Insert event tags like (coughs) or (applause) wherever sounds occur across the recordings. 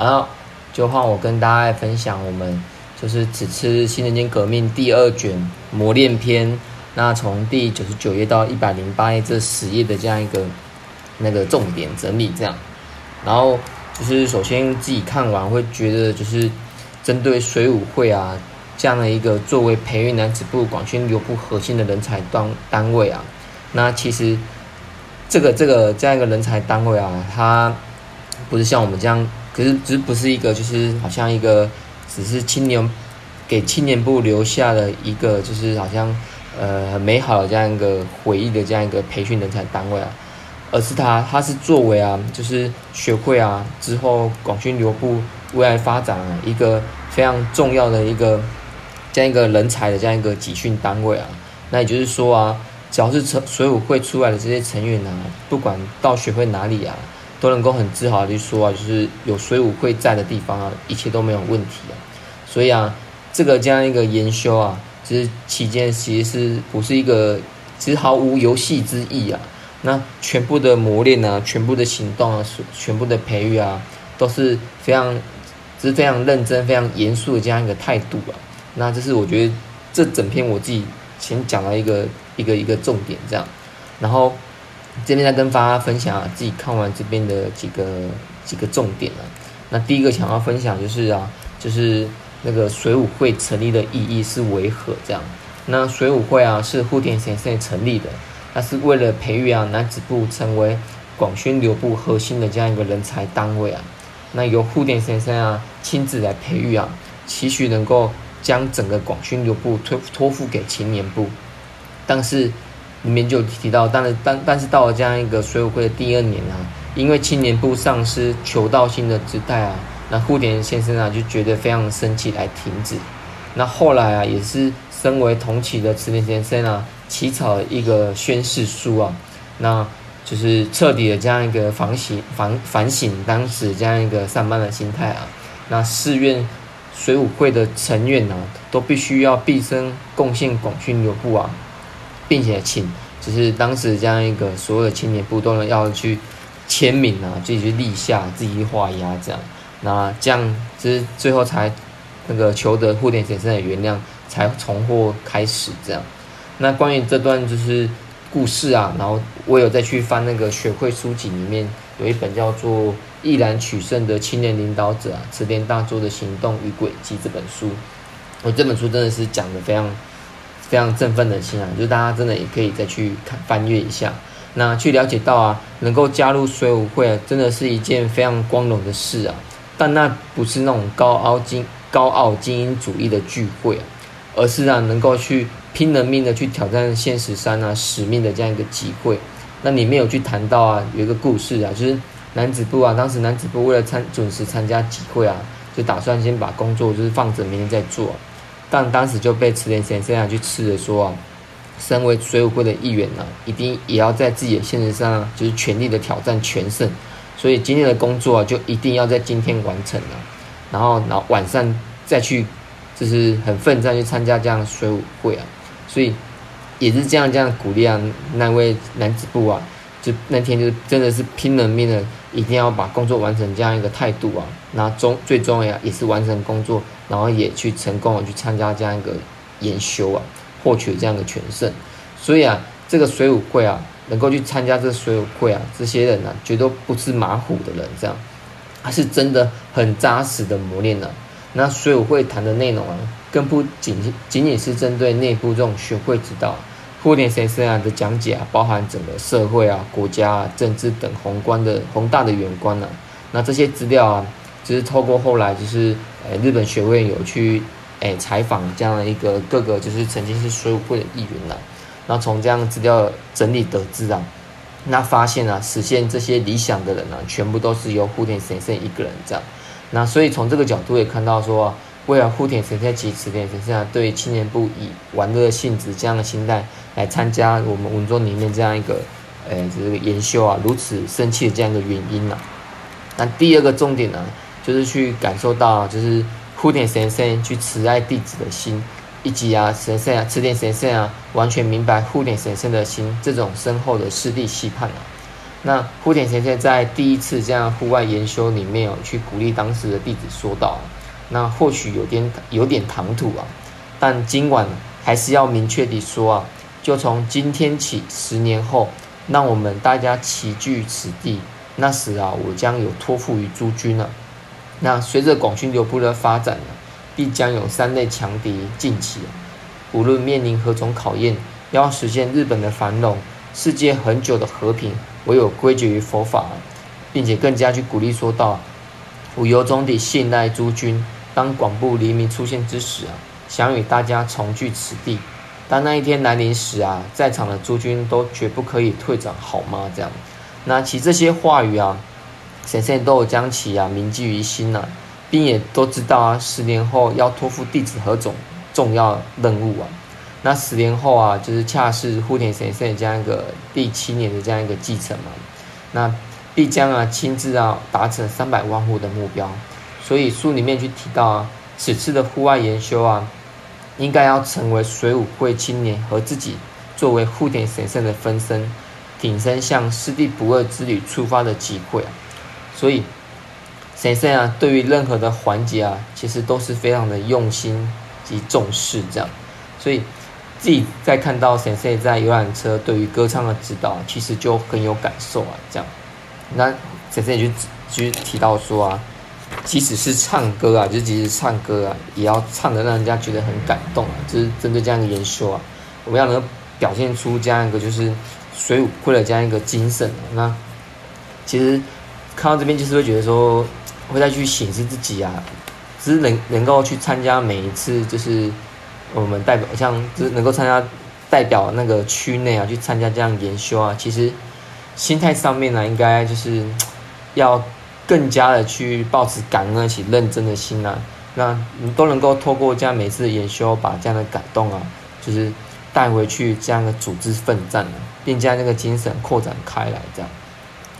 然后就换我跟大家来分享我们就是只吃新人间革命第二卷磨练篇，那从第九十九页到一百零八页这十页的这样一个那个重点整理这样，然后就是首先自己看完会觉得就是针对水舞会啊这样的一个作为培育男子部广宣流部核心的人才单单位啊，那其实这个这个这样一个人才单位啊，它不是像我们这样。可是，只不是一个，就是好像一个，只是青年给青年部留下了一个，就是好像呃很美好的这样一个回忆的这样一个培训人才单位啊，而是他，他是作为啊，就是学会啊之后广宣流部未来发展啊一个非常重要的一个这样一个人才的这样一个集训单位啊。那也就是说啊，只要是成水舞会出来的这些成员啊，不管到学会哪里啊。都能够很自豪的去说啊，就是有水舞会在的地方啊，一切都没有问题啊。所以啊，这个这样一个研修啊，其实期间其实是不是一个，其实毫无游戏之意啊。那全部的磨练啊，全部的行动啊，全部的培育啊，都是非常，是非常认真、非常严肃的这样一个态度啊。那这是我觉得这整篇我自己先讲了一个一个一个重点这样，然后。这边再跟大家分享啊，自己看完这边的几个几个重点啊。那第一个想要分享就是啊，就是那个水舞会成立的意义是为何这样？那水舞会啊是户田先生成立的，那是为了培育啊男子部成为广宣流部核心的这样一个人才单位啊。那由户田先生啊亲自来培育啊，期许能够将整个广宣流部托托付给青年部，但是。里面就提到，但是但但是到了这样一个水舞会的第二年啊，因为青年部丧失求道心的姿态啊，那户田先生啊就觉得非常生气来停止。那后来啊，也是身为同期的池田先生啊，起草一个宣誓书啊，那就是彻底的这样一个反省反反省当时这样一个上班的心态啊，那誓愿水舞会的成员呢，都必须要毕生贡献广训流部啊。并且请，就是当时这样一个所有的青年部都能要去签名啊，自己去立下，自己去画押这样，那这样就是最后才那个求得户田先生的原谅，才重获开始这样。那关于这段就是故事啊，然后我有再去翻那个学会书籍里面有一本叫做《毅然取胜的青年领导者》啊，池田大作的行动与轨迹这本书，我这本书真的是讲的非常。非常振奋的心啊，就是大家真的也可以再去看翻阅一下，那去了解到啊，能够加入水舞会啊，真的是一件非常光荣的事啊。但那不是那种高傲精高傲精英主义的聚会啊，而是啊，能够去拼了命的去挑战现实山啊使命的这样一个机会。那里面有去谈到啊，有一个故事啊，就是男子部啊，当时男子部为了参准时参加集会啊，就打算先把工作就是放着，明天再做。但当时就被池田先生啊去吃的说啊，身为水舞会的一员呢，一定也要在自己的现实上就是全力的挑战全胜，所以今天的工作啊就一定要在今天完成了，然后然后晚上再去就是很奋战去参加这样的水舞会啊，所以也是这样这样鼓励啊那位男子部啊，就那天就真的是拼了命的，一定要把工作完成这样一个态度啊，那终最终呀也是完成工作。然后也去成功的去参加这样一个研修啊，获取这样的全胜。所以啊，这个水舞会啊，能够去参加这水舞会啊，这些人呢，绝对不是马虎的人，这样，他是真的很扎实的磨练了。那水舞会谈的内容啊，更不仅仅仅是针对内部这种学会指导，互联先生啊的讲解啊，包含整个社会啊、国家啊、政治等宏观的宏大的远观呢。那这些资料啊。就是透过后来，就是呃日本学会有去诶采访这样的一个各个就是曾经是水舞会的议员呐，那从这样资料整理得知啊，那发现啊实现这些理想的人呢，全部都是由户田先生一个人这样，那所以从这个角度也看到说，为了户田先生及池田先生，对青年部以玩乐性质这样的心态来参加我们文中里面这样一个诶这个研修啊，如此生气的这样一个原因呐。那第二个重点呢？就是去感受到，就是户田先生去慈爱弟子的心，以及啊神圣啊池田先生啊完全明白护田先生的心这种深厚的师弟期盼啊。那户田先生在第一次这样户外研修里面有去鼓励当时的弟子说道：“那或许有点有点唐突啊，但今晚还是要明确地说啊，就从今天起十年后，让我们大家齐聚此地。那时啊，我将有托付于诸君了。那随着广勋流布的发展呢，必将有三类强敌近起，无论面临何种考验，要实现日本的繁荣，世界很久的和平。”唯有归结于佛法，并且更加去鼓励说道：“我由衷地信赖诸君。当广布黎明出现之时啊，想与大家重聚此地。当那一天来临时啊，在场的诸君都绝不可以退转，好吗？这样，那其这些话语啊，神仙都有将其啊铭记于心呐，并也都知道啊，十年后要托付弟子何种重要任务啊。”那十年后啊，就是恰是户田先生这样一个第七年的这样一个继承嘛，那必将啊亲自啊达成三百万户的目标，所以书里面去提到啊，此次的户外研修啊，应该要成为水舞会青年和自己作为户田先生的分身，挺身向师弟不二之旅出发的机会啊，所以先生啊，对于任何的环节啊，其实都是非常的用心及重视这样，所以。自己在看到先生在游览车对于歌唱的指导，其实就很有感受啊。这样，那先生也就就提到说啊，即使是唱歌啊，就即使唱歌啊，也要唱的让人家觉得很感动啊。就是针对这样一个研修啊，我们要能表现出这样一个就是水舞会的这样一个精神。那其实看到这边就是会觉得说，会再去显示自己啊，只是能能够去参加每一次就是。我们代表像就是能够参加代表那个区内啊，去参加这样研修啊，其实心态上面呢，应该就是要更加的去保持感恩且认真的心啊，那你都能够透过这样每次研修，把这样的感动啊，就是带回去这样的组织奋战啊，并将那个精神扩展开来，这样，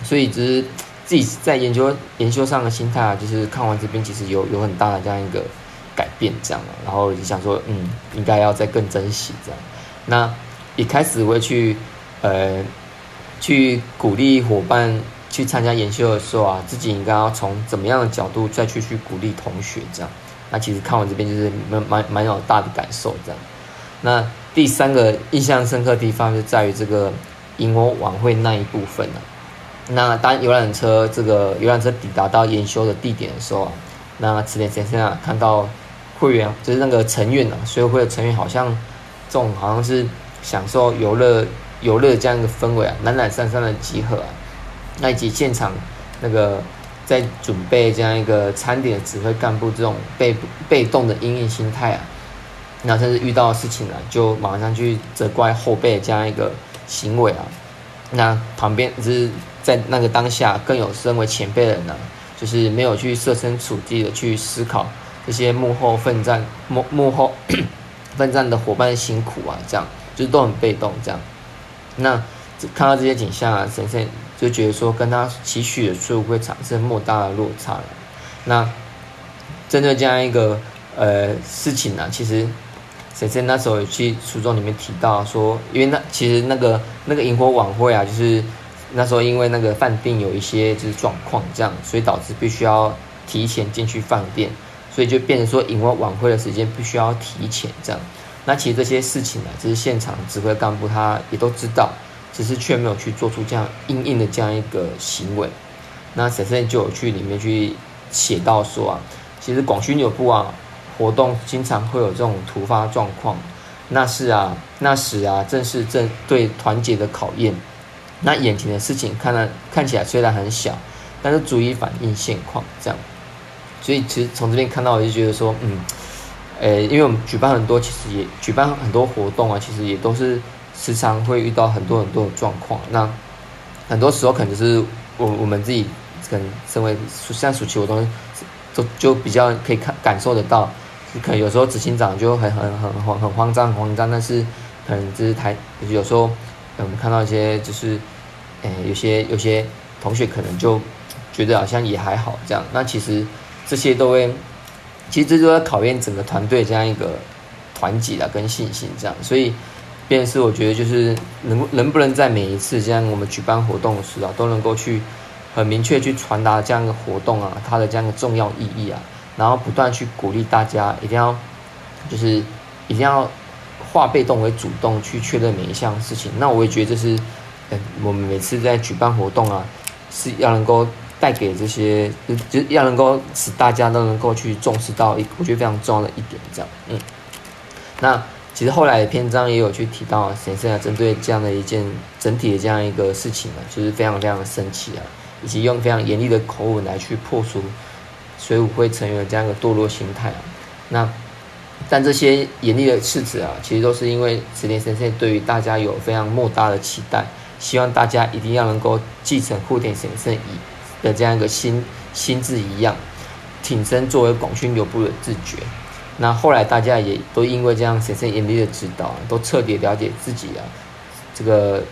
所以只是自己在研究研修上的心态啊，就是看完这边其实有有很大的这样一个。改变这样然后就想说，嗯，应该要再更珍惜这样。那一开始会去，呃，去鼓励伙伴去参加研修的时候啊，自己应该要从怎么样的角度再去去鼓励同学这样。那其实看完这边就是蛮蛮蛮有大的感受这样。那第三个印象深刻的地方就在于这个萤火晚会那一部分了。那当游览车这个游览车抵达到研修的地点的时候啊，那池田先生啊看到。会员就是那个成员啊，所有会的成员好像这种好像是享受游乐游乐这样一个氛围啊，懒懒散散的集合啊，那以及现场那个在准备这样一个餐点的指挥干部这种被被动的阴影心态啊，那甚至遇到事情了就马上去责怪后辈这样一个行为啊，那旁边就是在那个当下更有身为前辈的人呢，就是没有去设身处地的去思考。这些幕后奋战、幕幕后 (coughs) 奋战的伙伴辛苦啊，这样就是都很被动这样。那看到这些景象啊，神仙就觉得说，跟他期许的事会产生莫大的落差了。那针对这样一个呃事情呢，其实神仙那时候有去书中里面提到说，因为那其实那个那个萤火晚会啊，就是那时候因为那个饭店有一些就是状况这样，所以导致必须要提前进去饭店。所以就变成说，萤火晚会的时间必须要提前这样。那其实这些事情呢，就是现场指挥干部他也都知道，只是却没有去做出这样硬硬的这样一个行为。那沈胜就有去里面去写到说啊，其实广勋有部啊活动经常会有这种突发状况，那是啊，那时啊正是正对团结的考验。那眼前的事情看了看起来虽然很小，但是足以反映现况这样。所以其实从这边看到，我就觉得说，嗯，诶，因为我们举办很多，其实也举办很多活动啊，其实也都是时常会遇到很多很多的状况。那很多时候可能就是我我们自己可能身为像暑期活动，就就比较可以看感受得到，可能有时候执行长就很很很很很慌张很慌张，但是可能就是台有时候我们看到一些就是诶有些有些同学可能就觉得好像也还好这样，那其实。这些都会，其实这都在考验整个团队这样一个团结啊跟信心这样，所以便是我觉得就是能能不能在每一次这样我们举办活动的时啊，都能够去很明确去传达这样一个活动啊，它的这样的重要意义啊，然后不断去鼓励大家一定要就是一定要化被动为主动去确认每一项事情。那我也觉得这是嗯我们每次在举办活动啊，是要能够带给这些就就要能够使大家都能够去重视到一我觉得非常重要的一点，这样嗯，那。其实后来的篇章也有去提到，先生啊，针对这样的一件整体的这样一个事情啊，就是非常非常的生气啊，以及用非常严厉的口吻来去破除水舞会成员的这样一个堕落心态啊。那但这些严厉的斥责啊，其实都是因为石田先生对于大家有非常莫大的期待，希望大家一定要能够继承户田先生以的这样一个心心智一样，挺身作为广勋流部的自觉。那后来大家也都因为这样神圣严厉的指导，都彻底了解自己啊，这个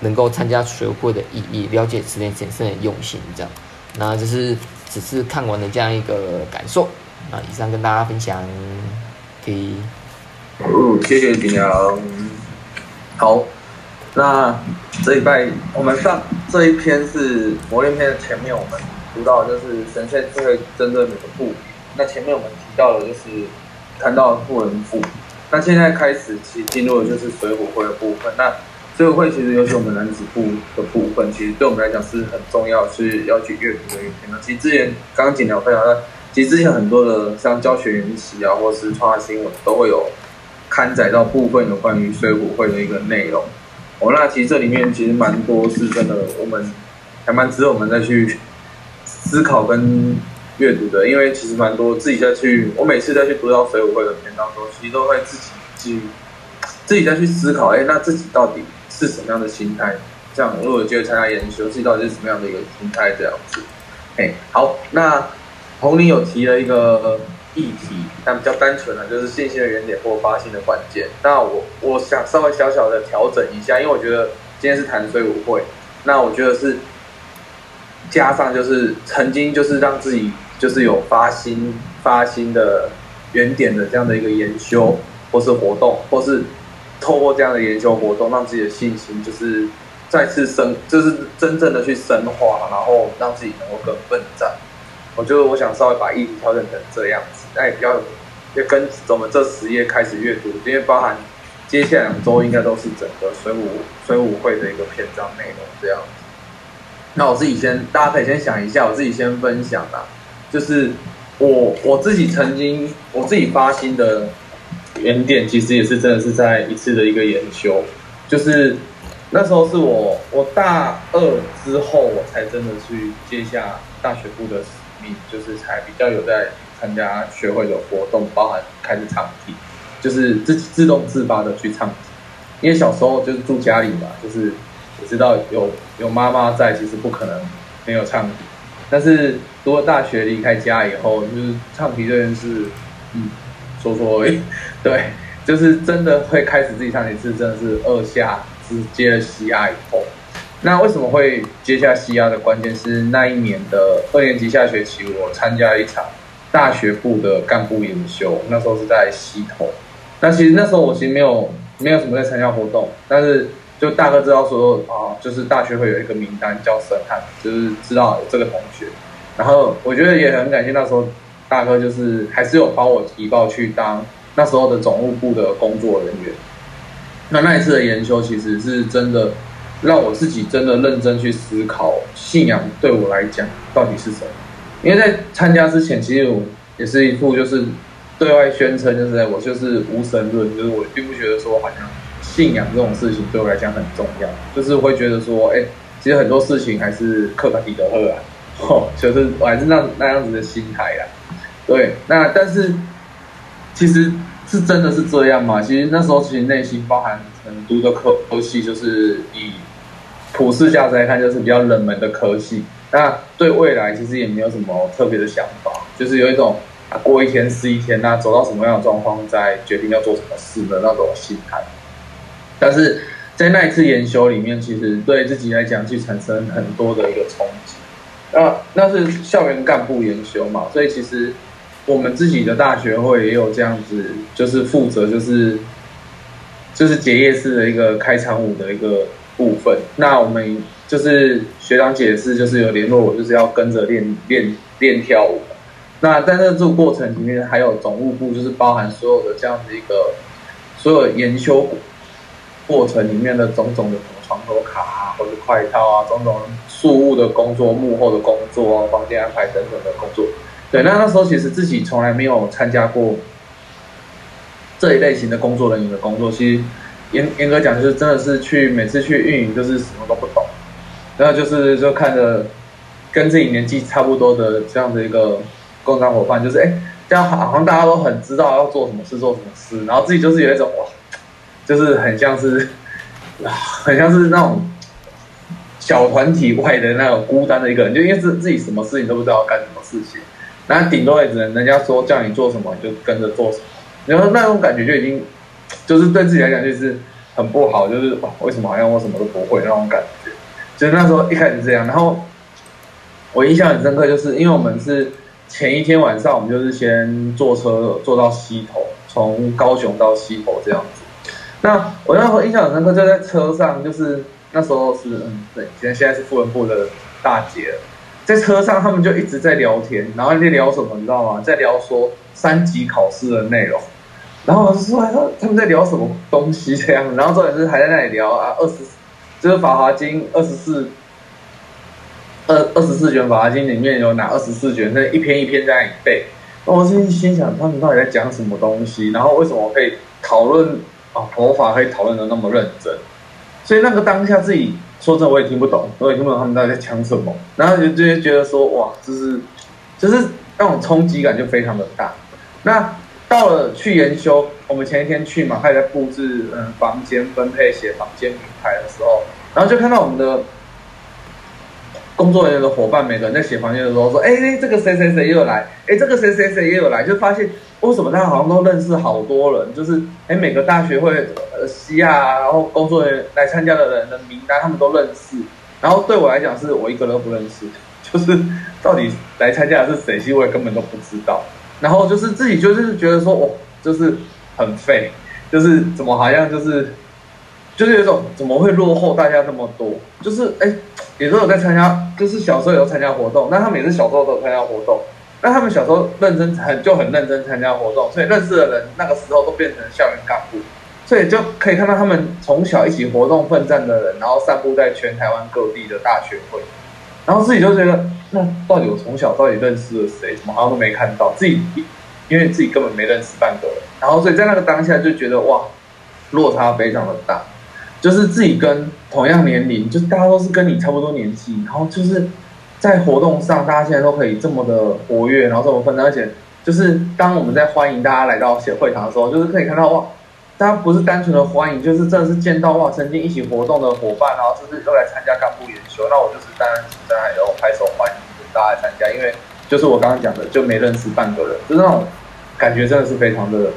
能够参加学会的意义，了解慈田先生的用心，这样。那这是只是看完的这样一个感受。那以上跟大家分享。可以。哦，谢谢景阳。好，那这一拜我们上这一篇是磨练篇的前面，我们读到就是神圣就会针对每个部。那前面我们提到的就是。谈到富人赋，那现在开始其实进入的就是水浒会的部分。那水浒会其实尤其我们男子部的部分，其实对我们来讲是很重要，是要去阅读的一篇。那其实之前刚刚简聊分享到，其实之前很多的像教学研习啊，或是创新闻都会有刊载到部分有关于水浒会的一个内容。哦，那其实这里面其实蛮多是真的，我们还蛮值得我们再去思考跟。阅读的，因为其实蛮多自己再去，我每次再去读到水舞会的篇当中，其实都会自己去自己再去思考，哎，那自己到底是什么样的心态？这样，如果觉得参加研究，自己到底是什么样的一个心态？这样子，哎，好，那红林有提了一个议题，但比较单纯的，就是信心的原点或发心的关键。那我我想稍微小小的调整一下，因为我觉得今天是谈水舞会，那我觉得是加上就是曾经就是让自己。就是有发心发心的原点的这样的一个研修，或是活动，或是透过这样的研究活动，让自己的信心就是再次升，就是真正的去深化，然后让自己能够更奋战。我觉得我想稍微把议题调整成这样子，那也比较也跟我们这十页开始阅读，因为包含接下来两周应该都是整个水舞水舞会的一个篇章内容这样子。那我自己先，大家可以先想一下，我自己先分享啊。就是我我自己曾经我自己发心的原点，其实也是真的是在一次的一个研修，就是那时候是我我大二之后，我才真的去接下大学部的使命，就是才比较有在参加学会的活动，包含开始唱题，就是自己自动自发的去唱题，因为小时候就是住家里嘛，就是我知道有有妈妈在，其实不可能没有唱题。但是读了大学离开家以后，就是唱题这件事，嗯，说说而已。(laughs) 对，就是真的会开始自己唱题是真的是二下是接了西亚以后。那为什么会接下西亚的关键是那一年的二年级下学期，我参加一场大学部的干部研修，那时候是在西头。那其实那时候我其实没有没有什么在参加活动，但是。就大哥知道说啊，就是大学会有一个名单叫审汉，就是知道有这个同学。然后我觉得也很感谢那时候大哥，就是还是有帮我提报去当那时候的总务部的工作人员。那那一次的研修，其实是真的让我自己真的认真去思考信仰对我来讲到底是什么。因为在参加之前，其实我也是一副就是对外宣称，就是我就是无神论，就是我并不觉得说好像。信仰这种事情对我来讲很重要，就是会觉得说，哎，其实很多事情还是克卡迪德赫啊，哦，就是我还是那那样子的心态呀。对，那但是其实是真的是这样吗？其实那时候其实内心包含很多的科科系，就是以普世价值来看，就是比较冷门的科系。那对未来其实也没有什么特别的想法，就是有一种过一天是一天，那走到什么样的状况再决定要做什么事的那种心态。但是在那一次研修里面，其实对自己来讲，去产生很多的一个冲击。那那是校园干部研修嘛，所以其实我们自己的大学会也有这样子，就是负责就是就是结业式的一个开场舞的一个部分。那我们就是学长姐是就是有联络我，就是要跟着练练练跳舞。那在那这个过程里面，还有总务部，就是包含所有的这样子一个所有研修过程里面的种种的床头卡啊，或者快套啊，种种事务的工作、幕后的工作、房间安排等等的工作。对，那那时候其实自己从来没有参加过这一类型的工作人员的工作。其实严严格讲，就是真的是去每次去运营，就是什么都不懂，然后就是就看着跟自己年纪差不多的这样的一个。工商伙伴就是哎，这样好像大家都很知道要做什么事，做什么事，然后自己就是有一种哇，就是很像是，很像是那种小团体外的那种孤单的一个人，就因为自自己什么事情都不知道干什么事情，那顶多也只能人家说叫你做什么你就跟着做什么，然后那种感觉就已经就是对自己来讲就是很不好，就是为什么好像我什么都不会那种感觉，就是那时候一开始这样，然后我印象很深刻，就是因为我们是。前一天晚上，我们就是先坐车坐到西头，从高雄到西头这样。那我那时候印象很深刻，就在车上，就是那时候是嗯，对，现在现在是富文部的大姐，在车上他们就一直在聊天，然后在聊什么，你知道吗？在聊说三级考试的内容。然后我就说，他们在聊什么东西这样？然后重点是还在那里聊啊，二十就是《法华经》二十四。二二十四卷法华经里面有哪二十四卷？那一篇一篇在那里背。那我心心想，他们到底在讲什么东西？然后为什么可以讨论啊佛法可以讨论的那么认真？所以那个当下自己说真，我也听不懂，我也听不懂他们到底在讲什么。然后就就觉得说，哇，就是就是那种冲击感就非常的大。那到了去研修，我们前一天去嘛，还在布置嗯房间分配写房间名牌的时候，然后就看到我们的。工作人员的伙伴，每个人在写房间的时候说：“哎，这个谁谁谁又来，哎，这个谁谁谁也有来。”就发现为什么大家好像都认识好多人，就是哎，每个大学会呃西亚，然后工作人员来参加的人的名单他们都认识。然后对我来讲，是我一个都不认识，就是到底来参加的是谁，其实我也根本都不知道。然后就是自己就是觉得说，哦，就是很废，就是怎么好像就是就是有种怎么会落后大家那么多，就是哎。也都有在参加，就是小时候有参加活动，那他们也是小时候都有参加活动，那他们小时候认真很就很认真参加活动，所以认识的人那个时候都变成校园干部，所以就可以看到他们从小一起活动奋战的人，然后散布在全台湾各地的大学会，然后自己就觉得，那到底我从小到底认识了谁？怎么好像都没看到自己，因为自己根本没认识半个人，然后所以在那个当下就觉得哇，落差非常的大。就是自己跟同样年龄，就是大家都是跟你差不多年纪，然后就是在活动上，大家现在都可以这么的活跃，然后这么奋战，而且就是当我们在欢迎大家来到协会堂的时候，就是可以看到哇，大家不是单纯的欢迎，就是真的是见到哇，曾经一起活动的伙伴，然后甚至都来参加干部研修，那我就是当然当然后拍手欢迎大家参加，因为就是我刚刚讲的，就没认识半个人，就是那种感觉真的是非常的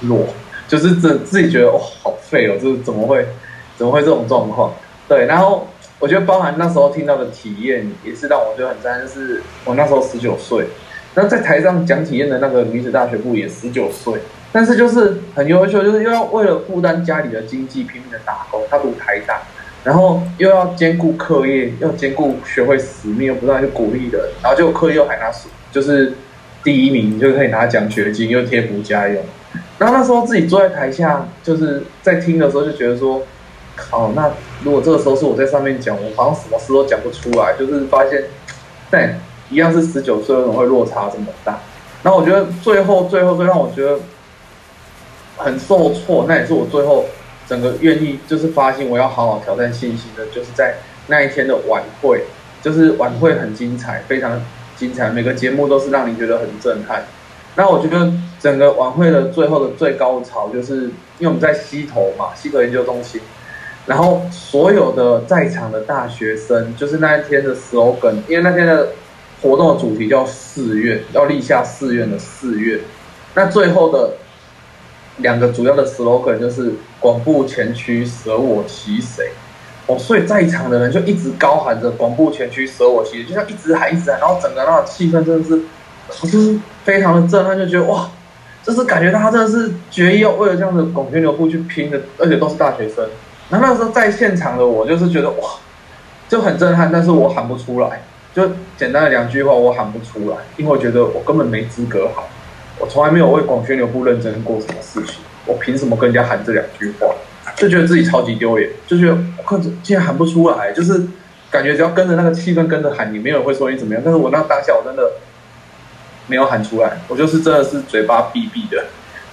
弱，就是自自己觉得哇好废哦，就是怎么会？怎么会这种状况？对，然后我觉得包含那时候听到的体验，也是让我觉得很赞。就是我那时候十九岁，那在台上讲体验的那个女子大学部也十九岁，但是就是很优秀，就是又要为了负担家里的经济拼命的打工。他读台大，然后又要兼顾课业，要兼顾学会使命，又不断去鼓励人，然后就课业又还拿就是第一名，就可以拿奖学金，又贴补家用。然后那时候自己坐在台下，就是在听的时候就觉得说。好，那如果这个时候是我在上面讲，我好像什么事都讲不出来，就是发现，但一样是十九岁，为什么会落差这么大？那我觉得最后最后最让我觉得很受挫，那也是我最后整个愿意就是发现我要好好挑战信心的，就是在那一天的晚会，就是晚会很精彩，非常精彩，每个节目都是让你觉得很震撼。那我觉得整个晚会的最后的最高潮，就是因为我们在西头嘛，西头研究中心。然后所有的在场的大学生，就是那一天的 slogan，因为那天的活动的主题叫寺院，要立下四愿的四愿。那最后的两个主要的 slogan 就是“广布前驱，舍我其谁”。哦，所以在场的人就一直高喊着“广布前驱，舍我其谁”，就像一直喊一直喊，然后整个那个气氛真的是，就是非常的震撼，就觉得哇，就是感觉他真的是决意要为了这样的拱圈流步去拼的，而且都是大学生。那那时候在现场的我就是觉得哇，就很震撼，但是我喊不出来，就简单的两句话我喊不出来，因为我觉得我根本没资格喊，我从来没有为广宣流布认真过什么事情，我凭什么跟人家喊这两句话？就觉得自己超级丢脸，就觉得我靠，竟然喊不出来，就是感觉只要跟着那个气氛跟着喊，你没有人会说你怎么样。但是我那当下我真的没有喊出来，我就是真的是嘴巴闭闭的，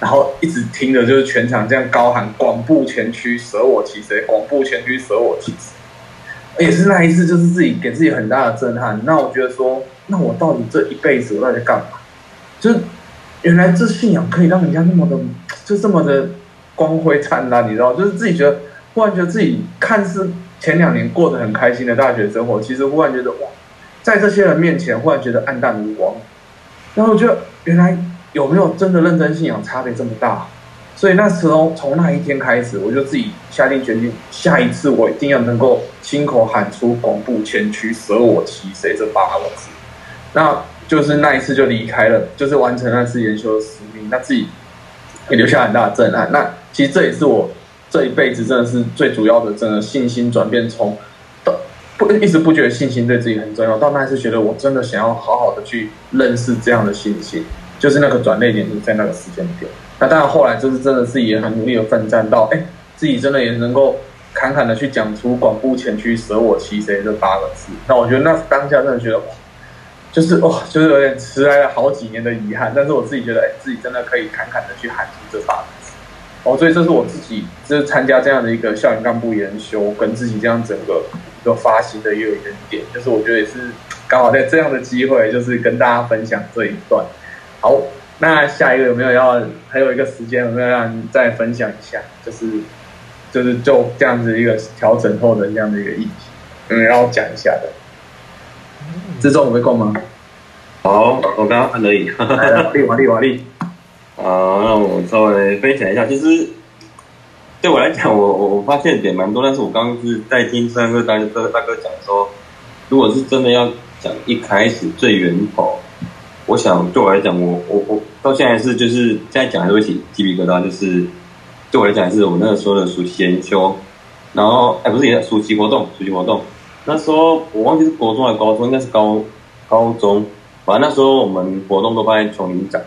然后一直听着就是全场这样高喊“广布前驱，舍我其谁”，广布前驱，舍我其谁。也是那一次，就是自己给自己很大的震撼。那我觉得说，那我到底这一辈子我到底干嘛？就是原来这信仰可以让人家那么的，就这么的。光辉灿烂，你知道，就是自己觉得，忽然觉得自己看似前两年过得很开心的大学生活，其实忽然觉得哇，在这些人面前，忽然觉得暗淡无光。然后我觉得，原来有没有真的认真信仰差别这么大？所以那时候从那一天开始，我就自己下定决心，下一次我一定要能够亲口喊出“广布前驱，舍我其谁”这八个字。那就是那一次就离开了，(laughs) 就是完成那次研修的使命，那自己也留下很大的震撼。那其实这也是我这一辈子真的是最主要的，真的信心转变，从不一直不觉得信心对自己很重要，到那一次觉得我真的想要好好的去认识这样的信心，就是那个转捩点，就是在那个时间点。那当然后来就是真的是也很努力的奋战到，哎，自己真的也能够侃侃的去讲出“广布前驱，舍我其谁”这八个字。那我觉得那当下真的觉得，就是哇，就是有点迟来了好几年的遗憾。但是我自己觉得，哎，自己真的可以侃侃的去喊出这八个字。哦，所以这是我自己就是参加这样的一个校园干部研修，跟自己这样整个一个发行的也有一个点，就是我觉得也是刚好在这样的机会，就是跟大家分享这一段。好，那下一个有没有要还有一个时间有没有让你再分享一下？就是就是就这样子一个调整后的这样的一个议题，嗯，要讲一下的。这周我会够吗？好，我刚刚看而已。瓦力瓦力瓦力。好，那我稍微分享一下。其实对我来讲，我我发现点蛮多。但是我刚刚是在听三哥大哥大哥讲说，如果是真的要讲一开始最源头，我想对我来讲，我我我到现在是就是现在讲还是会起鸡皮疙瘩。就是对我来讲，是我那个时候的暑期研修，然后哎不是也暑期活动，暑期活动。那时候我忘记是国中还是高中，应该是高高中。反正那时候我们活动都放在丛林展。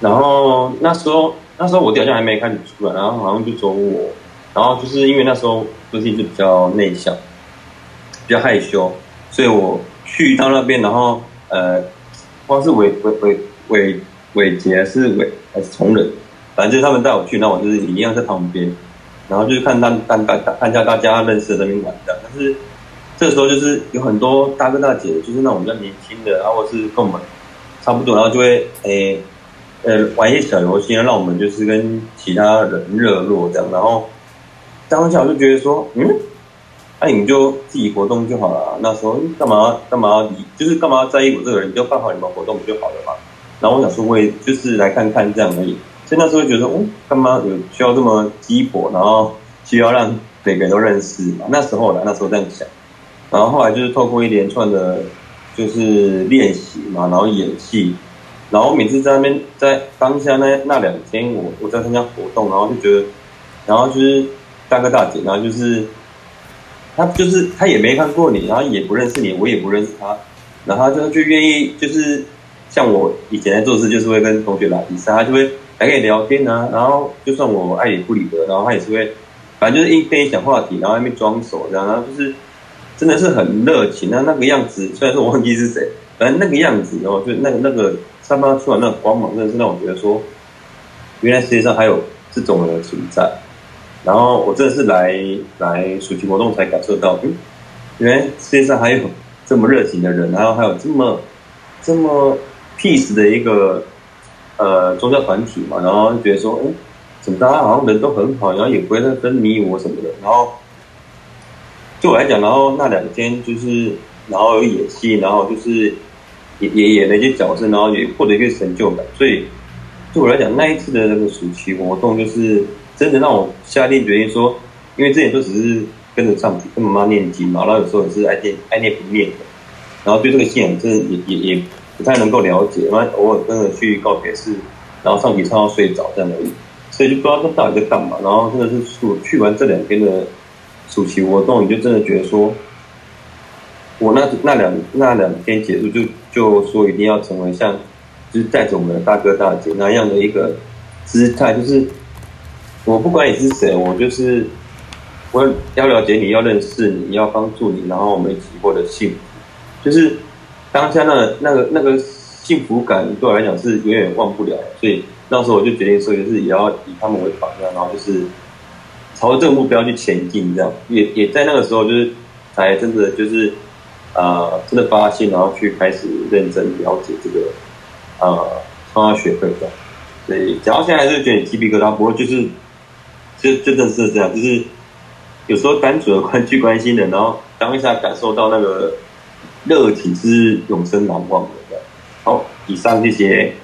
然后那时候，那时候我好像还没开始出来，然后好像就走我，然后就是因为那时候自己是比较内向，比较害羞，所以我去到那边，然后呃，光是伟伟伟伟伟杰是伟还是从人，反正就是他们带我去，那我就是一样在旁边，然后就是看大看大看大家认识的那边玩的，但是这时候就是有很多大哥大姐，就是那种比较年轻的，然后是跟我们差不多，然后就会诶。呃，玩一些小游戏，让我们就是跟其他人热络这样。然后当下我就觉得说，嗯，那你们就自己活动就好了。那时候干嘛干嘛你就是干嘛在意我这个人？你就办好你们活动不就好了嘛？然后我想说，我也就是来看看这样而已。所以那时候觉得，哦，干嘛有需要这么激活？然后需要让每个人都认识嘛？那时候呢，那时候这样想。然后后来就是透过一连串的，就是练习嘛，然后演戏。然后每次在那边，在当下那那两天，我我在参加活动，然后就觉得，然后就是大哥大姐，然后就是他就是他也没看过你，然后也不认识你，我也不认识他，然后他就就愿意就是像我以前在做事，就是会跟同学来比赛，他就会来跟你聊天啊，然后就算我爱理不理的，然后他也是会，反正就是一跟你讲话题，然后一边装熟，然后就是真的是很热情，那那个样子，虽然说我忘记是谁，反正那个样子，然后就那个那个。散发出来那个光芒，真的是让我觉得说，原来世界上还有这种人的存在。然后我这次来来暑期活动才感受到，嗯，原来世界上还有这么热情的人，然后还有这么这么 peace 的一个呃宗教团体嘛。然后觉得说，哎，怎么大家好像人都很好，然后也不会再分你我什么的。然后对我来讲，然后那两天就是，然后有演戏，然后就是。也也演了一些角色，然后也获得一个成就感。所以对我来讲，那一次的那个暑期活动，就是真的让我下定决心说，因为之前都只是跟着上去跟妈妈念经嘛，然后有时候也是爱念爱念不念的，然后对这个信仰真的也也也不太能够了解，然后偶尔跟着去告别式，然后上集唱到睡着这样而已，所以就不知道他到底在干嘛。然后真的是暑去完这两天的暑期活动，你就真的觉得说，我那那两那两天结束就就说一定要成为像就是带着我们的大哥大姐那样的一个姿态，就是我不管你是谁，我就是我要了解你，要认识你，要帮助你，然后我们一起获得幸福，就是当下那那个那个幸福感对我来讲是永远忘不了，所以那时候我就决定说，就是也要以他们为榜样，然后就是朝着这个目标去前进，这样也也在那个时候就是才真的就是。呃，真的发现，然后去开始认真了解这个呃创造学会的，所以讲到现在还是觉得鸡皮疙瘩。不过就是，就真的是这样，就是有时候单纯的关去关心的，然后当下感受到那个热情是永生难忘的。好，以上这些，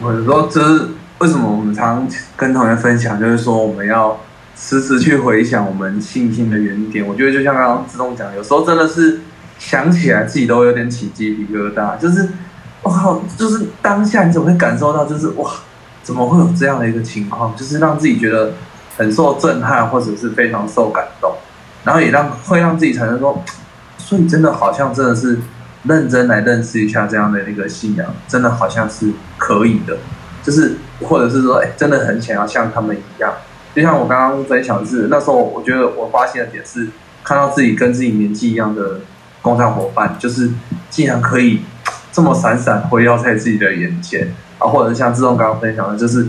我说这是为什么我们常跟同学分享，就是说我们要。时时去回想我们信心的原点，我觉得就像刚刚自动讲，有时候真的是想起来自己都有点起鸡皮疙瘩，就是哇，就是当下你怎么会感受到，就是哇，怎么会有这样的一个情况，(laughs) 就是让自己觉得很受震撼，或者是非常受感动，然后也让会让自己产生说，所以真的好像真的是认真来认识一下这样的一个信仰，真的好像是可以的，就是或者是说，哎，真的很想要像他们一样。就像我刚刚分享的是，那时候我觉得我发现的点是，看到自己跟自己年纪一样的工厂伙伴，就是竟然可以这么闪闪辉耀在自己的眼前啊，或者像志忠刚刚分享的，就是，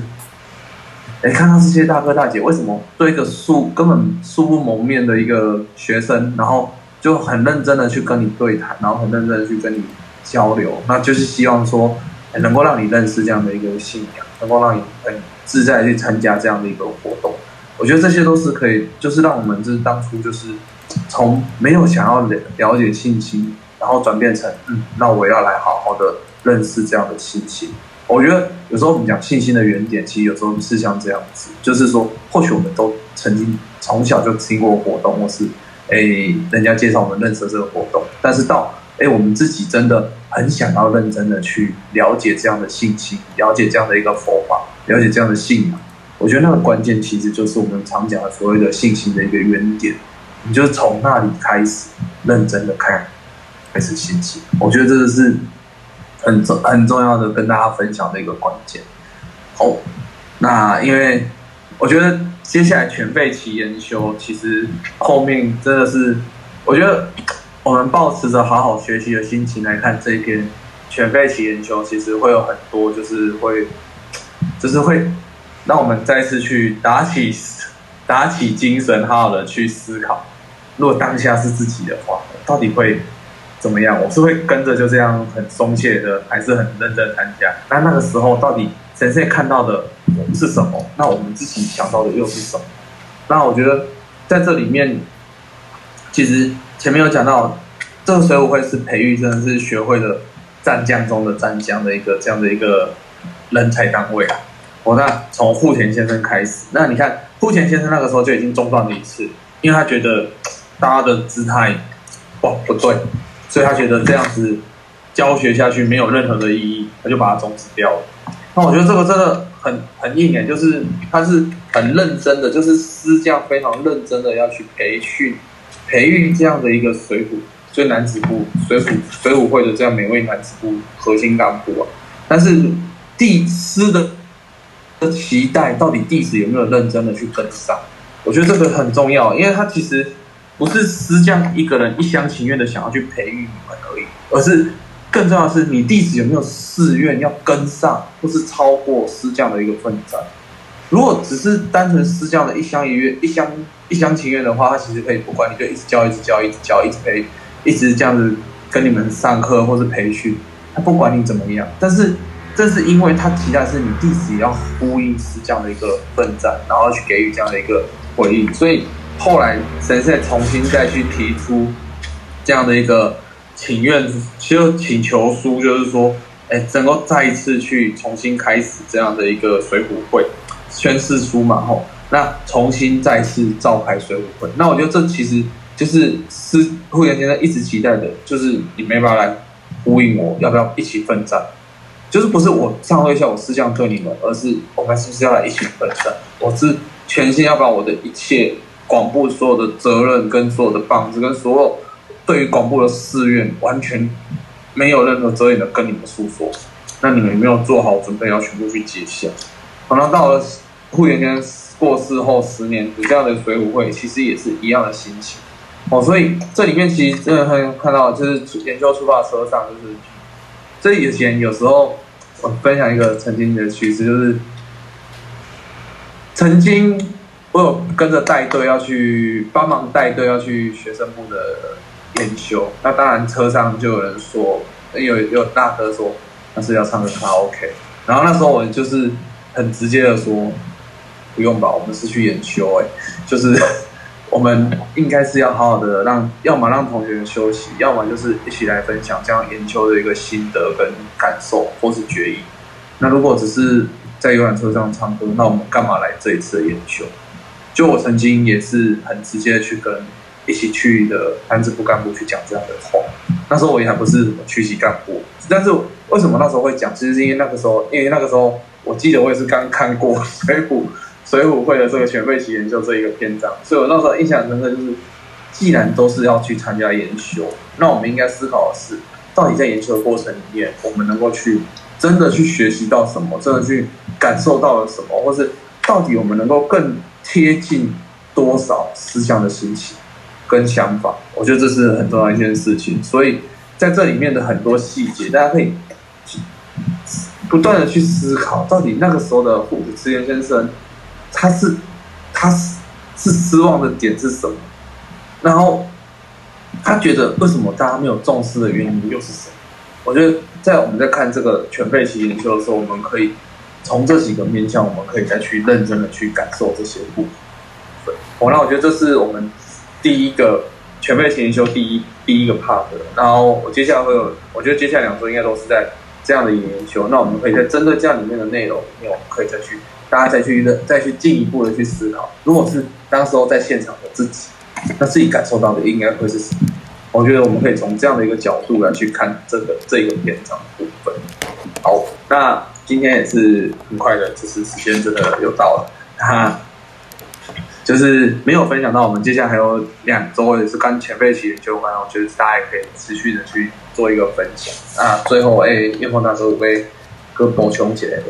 哎，看到这些大哥大姐为什么对一个素根本素不谋面的一个学生，然后就很认真的去跟你对谈，然后很认真的去跟你交流，那就是希望说能够让你认识这样的一个信仰，能够让你很。自在去参加这样的一个活动，我觉得这些都是可以，就是让我们就是当初就是从没有想要了了解信心，然后转变成嗯，那我要来好好的认识这样的信心。我觉得有时候我们讲信心的原点，其实有时候是像这样子，就是说或许我们都曾经从小就听过活动，或是诶人家介绍我们认识这个活动，但是到诶我们自己真的很想要认真的去了解这样的信心，了解这样的一个佛法。了解这样的信仰，我觉得那个关键其实就是我们常讲的所谓的信心的一个原点。你就从那里开始认真的看，开始信心。我觉得这个是很重很重要的跟大家分享的一个关键。好，那因为我觉得接下来全备期研修，其实后面真的是，我觉得我们保持着好好学习的心情来看这一篇全备期研修，其实会有很多就是会。就是会让我们再次去打起打起精神，好好的去思考。如果当下是自己的话，到底会怎么样？我是会跟着就这样很松懈的，还是很认真参加？那那个时候到底神圣看到的是什么？那我们自己想到的又是什么？那我觉得在这里面，其实前面有讲到，这个水舞会是培育真的是学会了战将中的战将的一个这样的一个人才单位啊。我那从户田先生开始，那你看户田先生那个时候就已经中断了一次，因为他觉得大家的姿态哇不对，所以他觉得这样子教学下去没有任何的意义，他就把它终止掉了。那我觉得这个真的很很硬哎，就是他是很认真的，就是师教非常认真的要去培训培育这样的一个水浒，所以男子部水浒水浒会的这样每位男子部核心干部啊，但是弟师的。的期待到底弟子有没有认真的去跟上？我觉得这个很重要，因为他其实不是师匠一个人一厢情愿的想要去培育你们而已，而是更重要的是你弟子有没有誓愿要跟上，或是超过师匠的一个奋战。如果只是单纯师匠的一厢一愿、一厢一厢情愿的话，他其实可以不管你就一直教、一直教、一直教、一直培，一直这样子跟你们上课或是培训，他不管你怎么样，但是。这是因为他期待是你弟子也要呼应是这样的一个奋战，然后去给予这样的一个回应，所以后来神社重新再去提出这样的一个请愿，就请求书，就是说，哎，能够再一次去重新开始这样的一个水浒会宣誓书嘛，吼，那重新再次召开水浒会，那我觉得这其实就是是会员先生一直期待的，就是你没办法来呼应我，要不要一起奋战？就是不是我上对下我是这样对你们，而是我们是不是要来一起奋战？我是全心要把我的一切广播所有的责任跟所有的棒子跟所有对于广播的誓愿，完全没有任何遮掩的跟你们诉说。那你们有没有做好准备要全部去接下？可能到了傅园天过世后十年，这样的水舞会其实也是一样的心情。哦，所以这里面其实真的会看到，就是研究出发车上，就是这以前有时候我分享一个曾经的趣事，就是曾经我有跟着带队要去帮忙带队要去学生部的研修，那当然车上就有人说，有有大哥说那是要唱个卡拉 OK，然后那时候我就是很直接的说，不用吧，我们是去研修，哎，就是。我们应该是要好好的让，要么让同学们休息，要么就是一起来分享这样研究的一个心得跟感受，或是决议。那如果只是在游览车上唱歌，那我们干嘛来这一次的研修？就我曾经也是很直接去跟一起去的班子部干部去讲这样的话。那时候我也还不是什么区级干部，但是为什么那时候会讲？其实是因为那个时候，因为那个时候我记得我也是刚看过水浒。水浒会的这个全废期研究这一个篇章，所以我那时候印象深刻，就是既然都是要去参加研修，那我们应该思考的是，到底在研究的过程里面，我们能够去真的去学习到什么，真的去感受到了什么，或是到底我们能够更贴近多少思想的心情跟想法？我觉得这是很重要一件事情。所以在这里面的很多细节，大家可以不断的去思考，到底那个时候的虎子之源先生。他是，他是是失望的点是什么？然后他觉得为什么大家没有重视的原因又是什么？我觉得在我们在看这个全废期研究的时候，我们可以从这几个面向，我们可以再去认真的去感受这些部分。我那我觉得这是我们第一个全废期研究第一第一个 part。然后我接下来会有，我觉得接下来两周应该都是在这样的研究。那我们可以在针对这样里面的内容，我们可以再去。大家再去认，再去进一步的去思考，如果是当时候在现场的自己，那自己感受到的应该会是什么？我觉得我们可以从这样的一个角度来去看这个这个篇章部分。好，那今天也是很快的，就是时间真的又到了，哈，就是没有分享到，我们接下来还有两周也是跟前辈一起研究完，我觉得大家也可以持续的去做一个分享。那最后，哎，叶鹏大哥为哥补充起来的。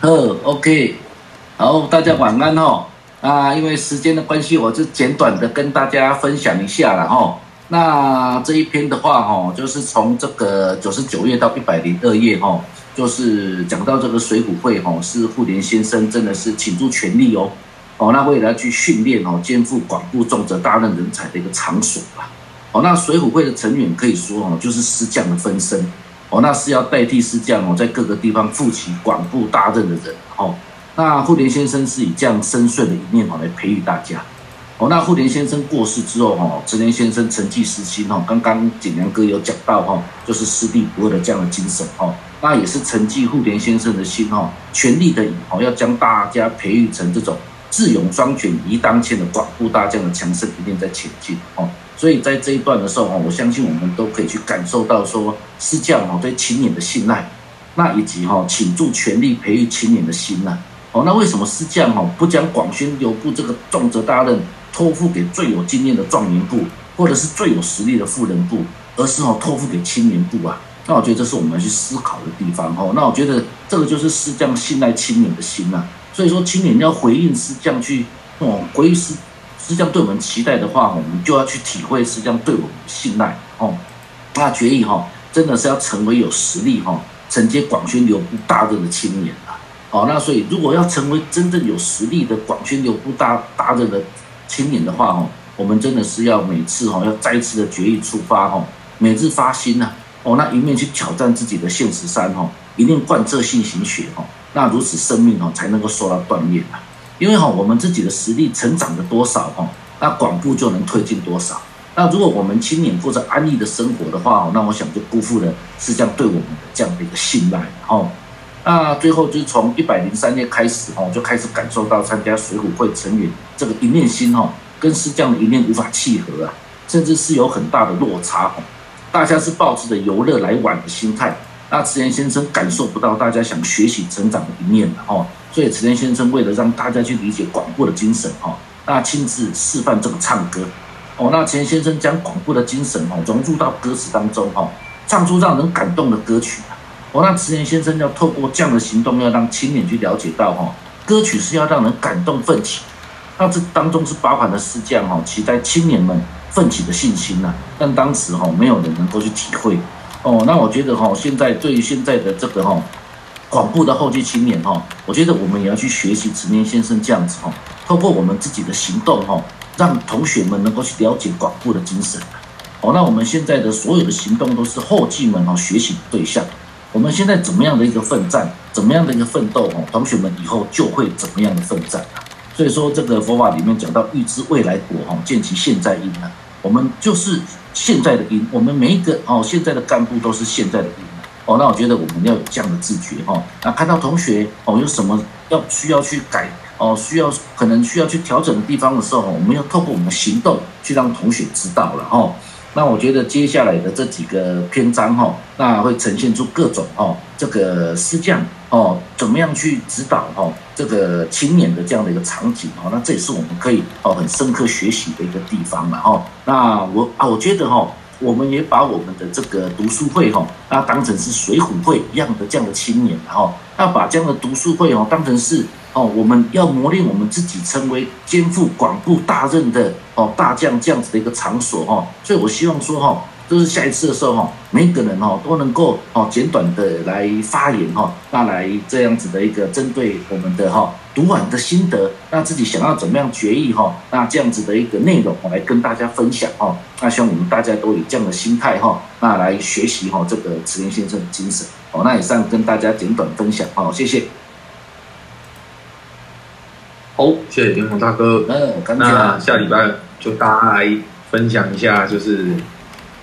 嗯，OK，好，大家晚安哦。啊，因为时间的关系，我就简短的跟大家分享一下了哈。那这一篇的话哈，就是从这个九十九页到一百零二页哈，就是讲到这个水浒会哈，是傅连先生真的是倾注全力哦，哦，那为了去训练哦，肩负广布重责大任人才的一个场所吧。哦，那水浒会的成员可以说哦，就是师将的分身。哦，那是要代替师将哦，在各个地方负起广布大任的人哦。那傅连先生是以这样深邃的一面哦来培育大家。哦，那傅连先生过世之后哈，陈田先生承继师心哈，刚刚景良哥有讲到哈，就是师弟不二的这样的精神哈。那也是承继傅连先生的心哈，全力的以哦，要将大家培育成这种智勇双全、一当千的广布大将的强盛一面在前进哦。所以在这一段的时候哈，我相信我们都可以去感受到说师将哈对青年的信赖，那以及哈倾注全力培育青年的心呐。哦，那为什么师将哈不将广宣留部这个重责大任托付给最有经验的状元部，或者是最有实力的富人部，而是哦托付给青年部啊？那我觉得这是我们去思考的地方哦。那我觉得这个就是师将信赖青年的心啊。所以说青年要回应师将去哦回应师。师将对我们期待的话，我们就要去体会师将对我们信赖哦。那决议哈，真的是要成为有实力哈，承接广宣留部大任的青年啊。哦，那所以如果要成为真正有实力的广宣留部大大任的青年的话哦，我们真的是要每次哈要再次的决议出发哈，每日发心呐哦，那一面去挑战自己的现实山哈，一定贯彻信行学哈，那如此生命哈才能够受到锻炼啊。因为哈，我们自己的实力成长了多少哈，那广布就能推进多少。那如果我们青年过着安逸的生活的话，那我想就辜负了是这样对我们的这样的一个信赖哈。那最后就从一百零三页开始哈，就开始感受到参加水浒会成员这个一念心哈，跟师将的一念无法契合啊，甚至是有很大的落差哦。大家是抱着的游乐来玩的心态。那慈田先生感受不到大家想学习成长的一面哦，所以慈田先生为了让大家去理解广播的精神哦，那亲自示范这个唱歌哦，那慈田先生将广播的精神哦融入到歌词当中哦，唱出让人感动的歌曲哦，那慈田先生要透过这样的行动，要让青年去了解到哈，歌曲是要让人感动奋起，那这当中是包含了诗匠哈，期待青年们奋起的信心呐，但当时哈没有人能够去体会。哦，那我觉得哈，现在对于现在的这个哈，广播的后继青年哈，我觉得我们也要去学习慈年先生这样子哈，透过我们自己的行动哈，让同学们能够去了解广播的精神。哦，那我们现在的所有的行动都是后继们哈学习的对象。我们现在怎么样的一个奋战，怎么样的一个奋斗哦，同学们以后就会怎么样的奋战啊。所以说，这个佛法里面讲到预知未来果哈，见其现在因啊，我们就是。现在的因，我们每一个哦，现在的干部都是现在的因哦。那我觉得我们要有这样的自觉哈。那看到同学哦有什么要需要去改哦，需要可能需要去调整的地方的时候，我们要透过我们的行动去让同学知道了哦。那我觉得接下来的这几个篇章哈，那会呈现出各种哦，这个师匠哦，怎么样去指导哈，这个青年的这样的一个场景哦，那这也是我们可以哦很深刻学习的一个地方了哈。那我啊，我觉得哈，我们也把我们的这个读书会哈，那当成是水浒会一样的这样的青年哈，那把这样的读书会哦当成是。哦，我们要磨练我们自己，成为肩负广布大任的哦大将这样子的一个场所哈。所以我希望说哈，就是下一次的时候哈，每个人哈都能够哦简短的来发言哈，那来这样子的一个针对我们的哈读完的心得，那自己想要怎么样决议哈，那这样子的一个内容来跟大家分享哈。那希望我们大家都以这样的心态哈，那来学习哈这个慈莲先生的精神。哦，那以上跟大家简短分享哦，谢谢。好，谢谢天虹大哥。嗯，那下礼拜就大家来分享一下，就是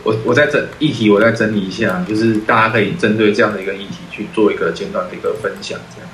我我在整议题，我再整理一下，就是大家可以针对这样的一个议题去做一个简短的一个分享，这样。